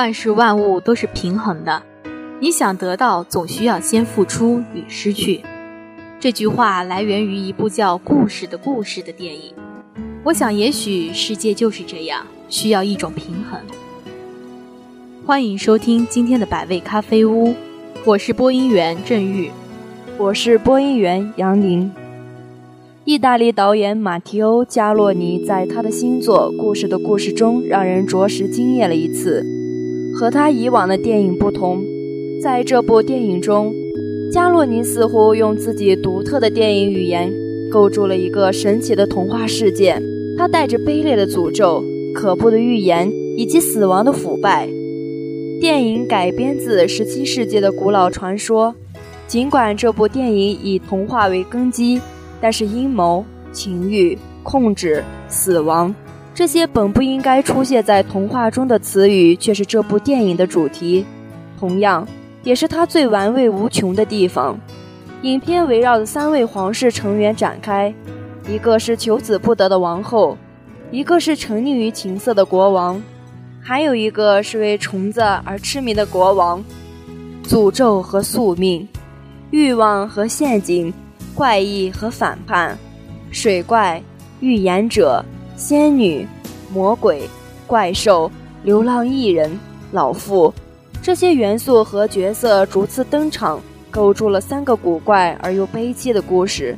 万事万物都是平衡的，你想得到，总需要先付出与失去。这句话来源于一部叫《故事的故事》的电影。我想，也许世界就是这样，需要一种平衡。欢迎收听今天的百味咖啡屋，我是播音员郑玉，我是播音员杨宁。意大利导演马提欧·加洛尼在他的新作《故事的故事》中，让人着实惊艳了一次。和他以往的电影不同，在这部电影中，加洛尼似乎用自己独特的电影语言，构筑了一个神奇的童话世界。他带着卑劣的诅咒、可怖的预言以及死亡的腐败。电影改编自十七世纪的古老传说，尽管这部电影以童话为根基。但是阴谋、情欲、控制、死亡，这些本不应该出现在童话中的词语，却是这部电影的主题，同样也是它最玩味无穷的地方。影片围绕着三位皇室成员展开，一个是求子不得的王后，一个是沉溺于情色的国王，还有一个是为虫子而痴迷的国王。诅咒和宿命，欲望和陷阱。怪异和反叛，水怪、预言者、仙女、魔鬼、怪兽、流浪艺人、老妇，这些元素和角色逐次登场，构筑了三个古怪而又悲凄的故事。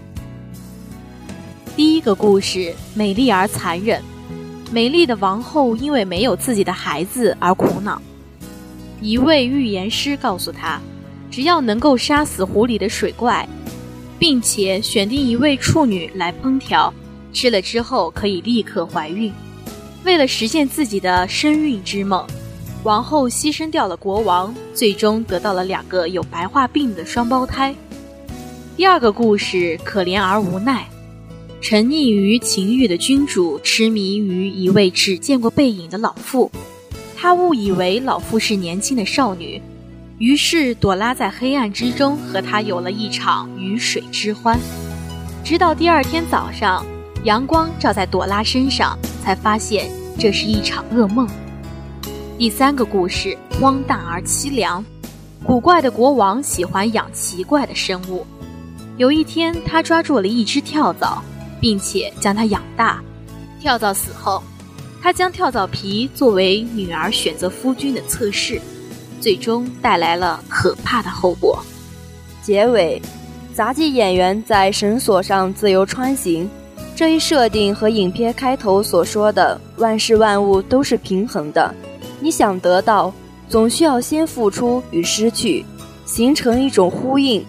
第一个故事美丽而残忍，美丽的王后因为没有自己的孩子而苦恼。一位预言师告诉她，只要能够杀死湖里的水怪。并且选定一位处女来烹调，吃了之后可以立刻怀孕。为了实现自己的生孕之梦，王后牺牲掉了国王，最终得到了两个有白化病的双胞胎。第二个故事可怜而无奈，沉溺于情欲的君主痴迷于一位只见过背影的老妇，他误以为老妇是年轻的少女。于是，朵拉在黑暗之中和他有了一场鱼水之欢，直到第二天早上，阳光照在朵拉身上，才发现这是一场噩梦。第三个故事荒诞而凄凉，古怪的国王喜欢养奇怪的生物。有一天，他抓住了一只跳蚤，并且将它养大。跳蚤死后，他将跳蚤皮作为女儿选择夫君的测试。最终带来了可怕的后果。结尾，杂技演员在绳索上自由穿行，这一设定和影片开头所说的“万事万物都是平衡的”，你想得到，总需要先付出与失去，形成一种呼应。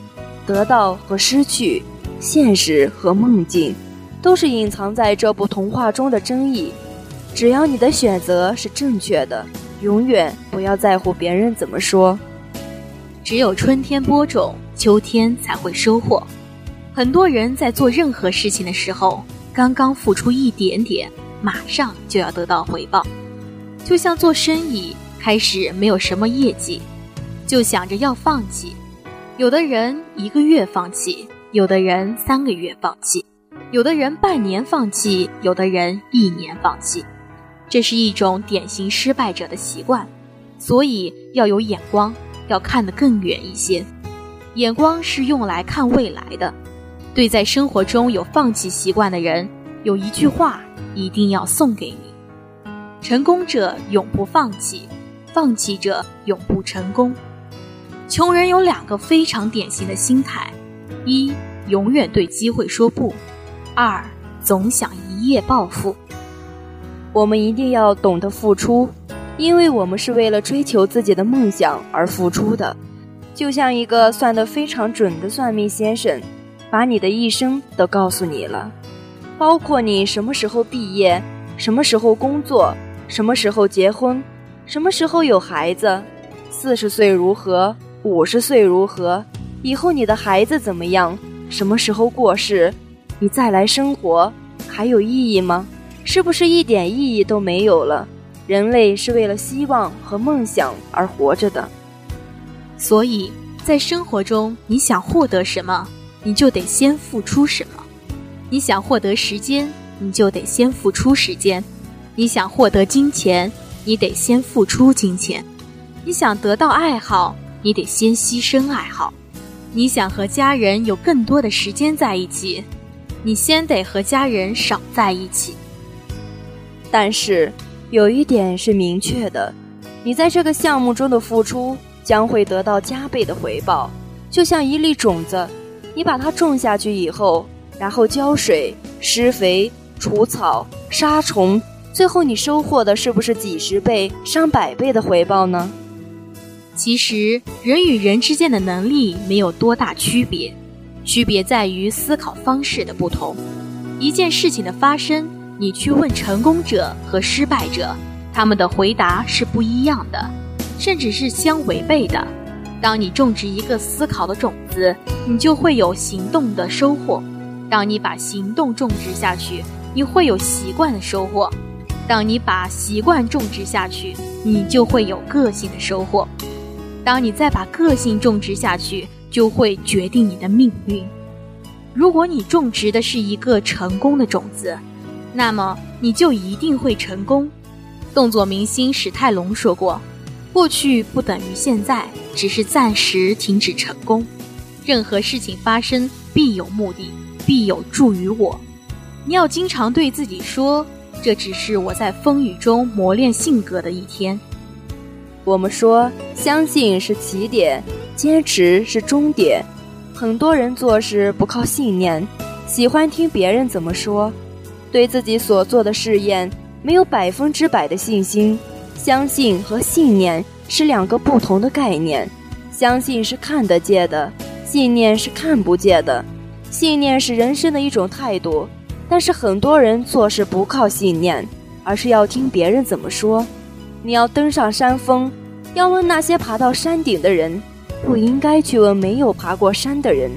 得到和失去，现实和梦境，都是隐藏在这部童话中的真意。只要你的选择是正确的。永远不要在乎别人怎么说。只有春天播种，秋天才会收获。很多人在做任何事情的时候，刚刚付出一点点，马上就要得到回报。就像做生意，开始没有什么业绩，就想着要放弃。有的人一个月放弃，有的人三个月放弃，有的人半年放弃，有的人一年放弃。这是一种典型失败者的习惯，所以要有眼光，要看得更远一些。眼光是用来看未来的。对在生活中有放弃习惯的人，有一句话一定要送给你：成功者永不放弃，放弃者永不成功。穷人有两个非常典型的心态：一，永远对机会说不；二，总想一夜暴富。我们一定要懂得付出，因为我们是为了追求自己的梦想而付出的。就像一个算得非常准的算命先生，把你的一生都告诉你了，包括你什么时候毕业，什么时候工作，什么时候结婚，什么时候有孩子，四十岁如何，五十岁如何，以后你的孩子怎么样，什么时候过世，你再来生活还有意义吗？是不是一点意义都没有了？人类是为了希望和梦想而活着的，所以在生活中，你想获得什么，你就得先付出什么；你想获得时间，你就得先付出时间；你想获得金钱，你得先付出金钱；你想得到爱好，你得先牺牲爱好；你想和家人有更多的时间在一起，你先得和家人少在一起。但是有一点是明确的，你在这个项目中的付出将会得到加倍的回报，就像一粒种子，你把它种下去以后，然后浇水、施肥、除草、杀虫。最后，你收获的是不是几十倍、上百倍的回报呢？其实，人与人之间的能力没有多大区别，区别在于思考方式的不同。一件事情的发生，你去问成功者和失败者，他们的回答是不一样的，甚至是相违背的。当你种植一个思考的种子，你就会有行动的收获；当你把行动种植下去，你会有习惯的收获。当你把习惯种植下去，你就会有个性的收获；当你再把个性种植下去，就会决定你的命运。如果你种植的是一个成功的种子，那么你就一定会成功。动作明星史泰龙说过：“过去不等于现在，只是暂时停止成功。任何事情发生必有目的，必有助于我。”你要经常对自己说。这只是我在风雨中磨练性格的一天。我们说，相信是起点，坚持是终点。很多人做事不靠信念，喜欢听别人怎么说，对自己所做的试验没有百分之百的信心。相信和信念是两个不同的概念，相信是看得见的，信念是看不见的。信念是人生的一种态度。但是很多人做事不靠信念，而是要听别人怎么说。你要登上山峰，要问那些爬到山顶的人，不应该去问没有爬过山的人。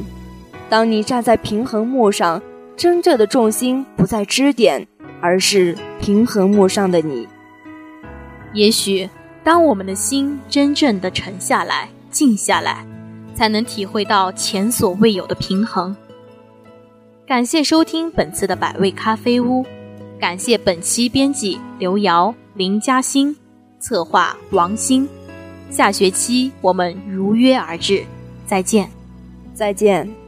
当你站在平衡木上，真正的重心不在支点，而是平衡木上的你。也许，当我们的心真正的沉下来、静下来，才能体会到前所未有的平衡。感谢收听本次的百味咖啡屋，感谢本期编辑刘瑶、林嘉欣，策划王鑫。下学期我们如约而至，再见，再见。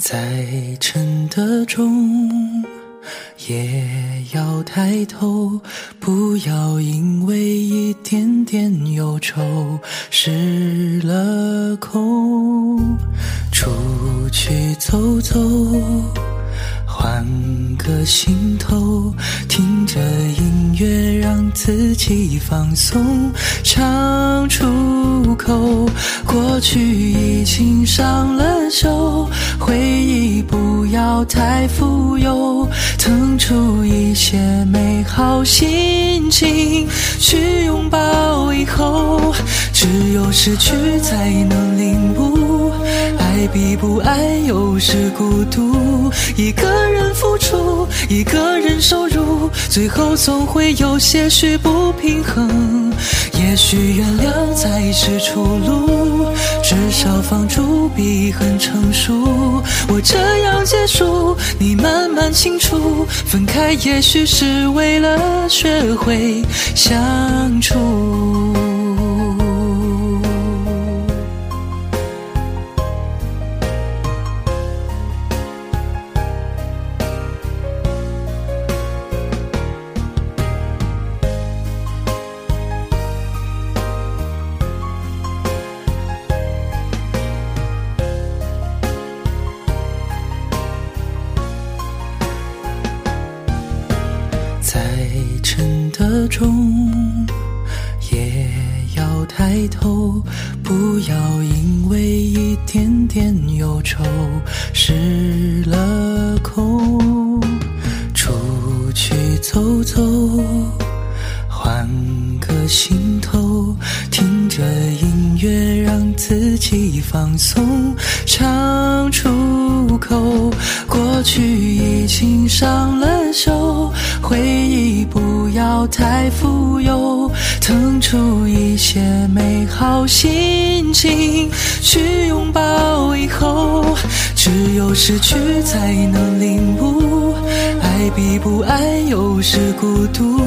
再沉的钟，也要抬头，不要因为一点点忧愁失了控。出去走走。换个心头，听着音乐自己放松，唱出口。过去已经伤了手，回忆不要太富有，腾出一些美好心情去拥抱以后。只有失去才能领悟，爱比不爱有时孤独，一个人付出，一个人收入，最后总会有些许不平衡。也许原谅才是出路，至少放逐比很成熟。我这样结束，你慢慢清楚，分开也许是为了学会相处。愁失了控。出去走走，换个心头，听着音乐己。己放松，唱出口。过去已经伤了手，回忆不要太富有，腾出一些美好心情去拥抱以后。只有失去才能领悟，爱比不爱有时孤独。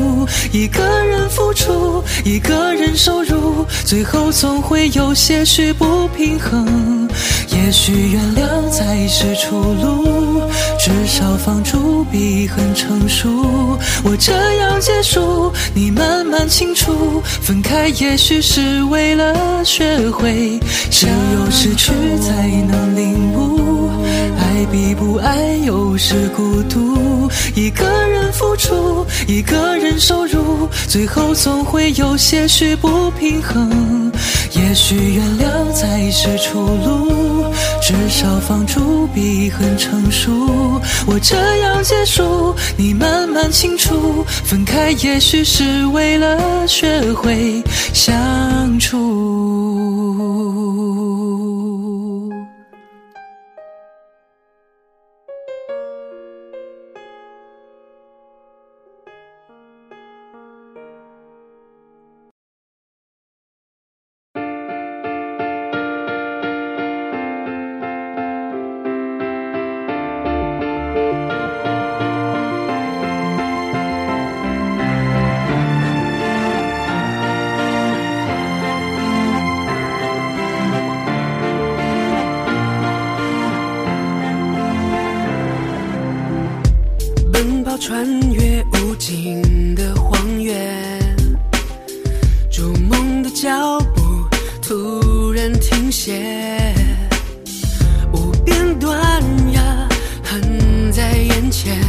一个人付出，一个人收入，最后总会有些许不平衡。也许原谅才是出路，至少放逐比很成熟。我这样结束，你慢慢清楚，分开也许是为了学会，只有失去才能领悟，爱比不爱又是孤独。一个人付出，一个人收入，最后总会有些许不平衡。也许原谅才是出路，至少放逐比很成熟。我这样结束，你慢慢清楚，分开也许是为了学会相处。停歇，无边断崖横在眼前，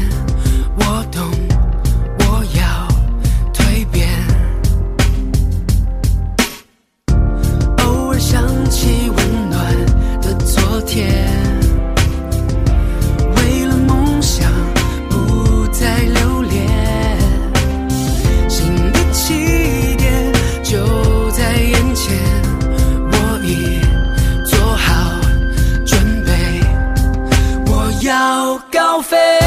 mal fez.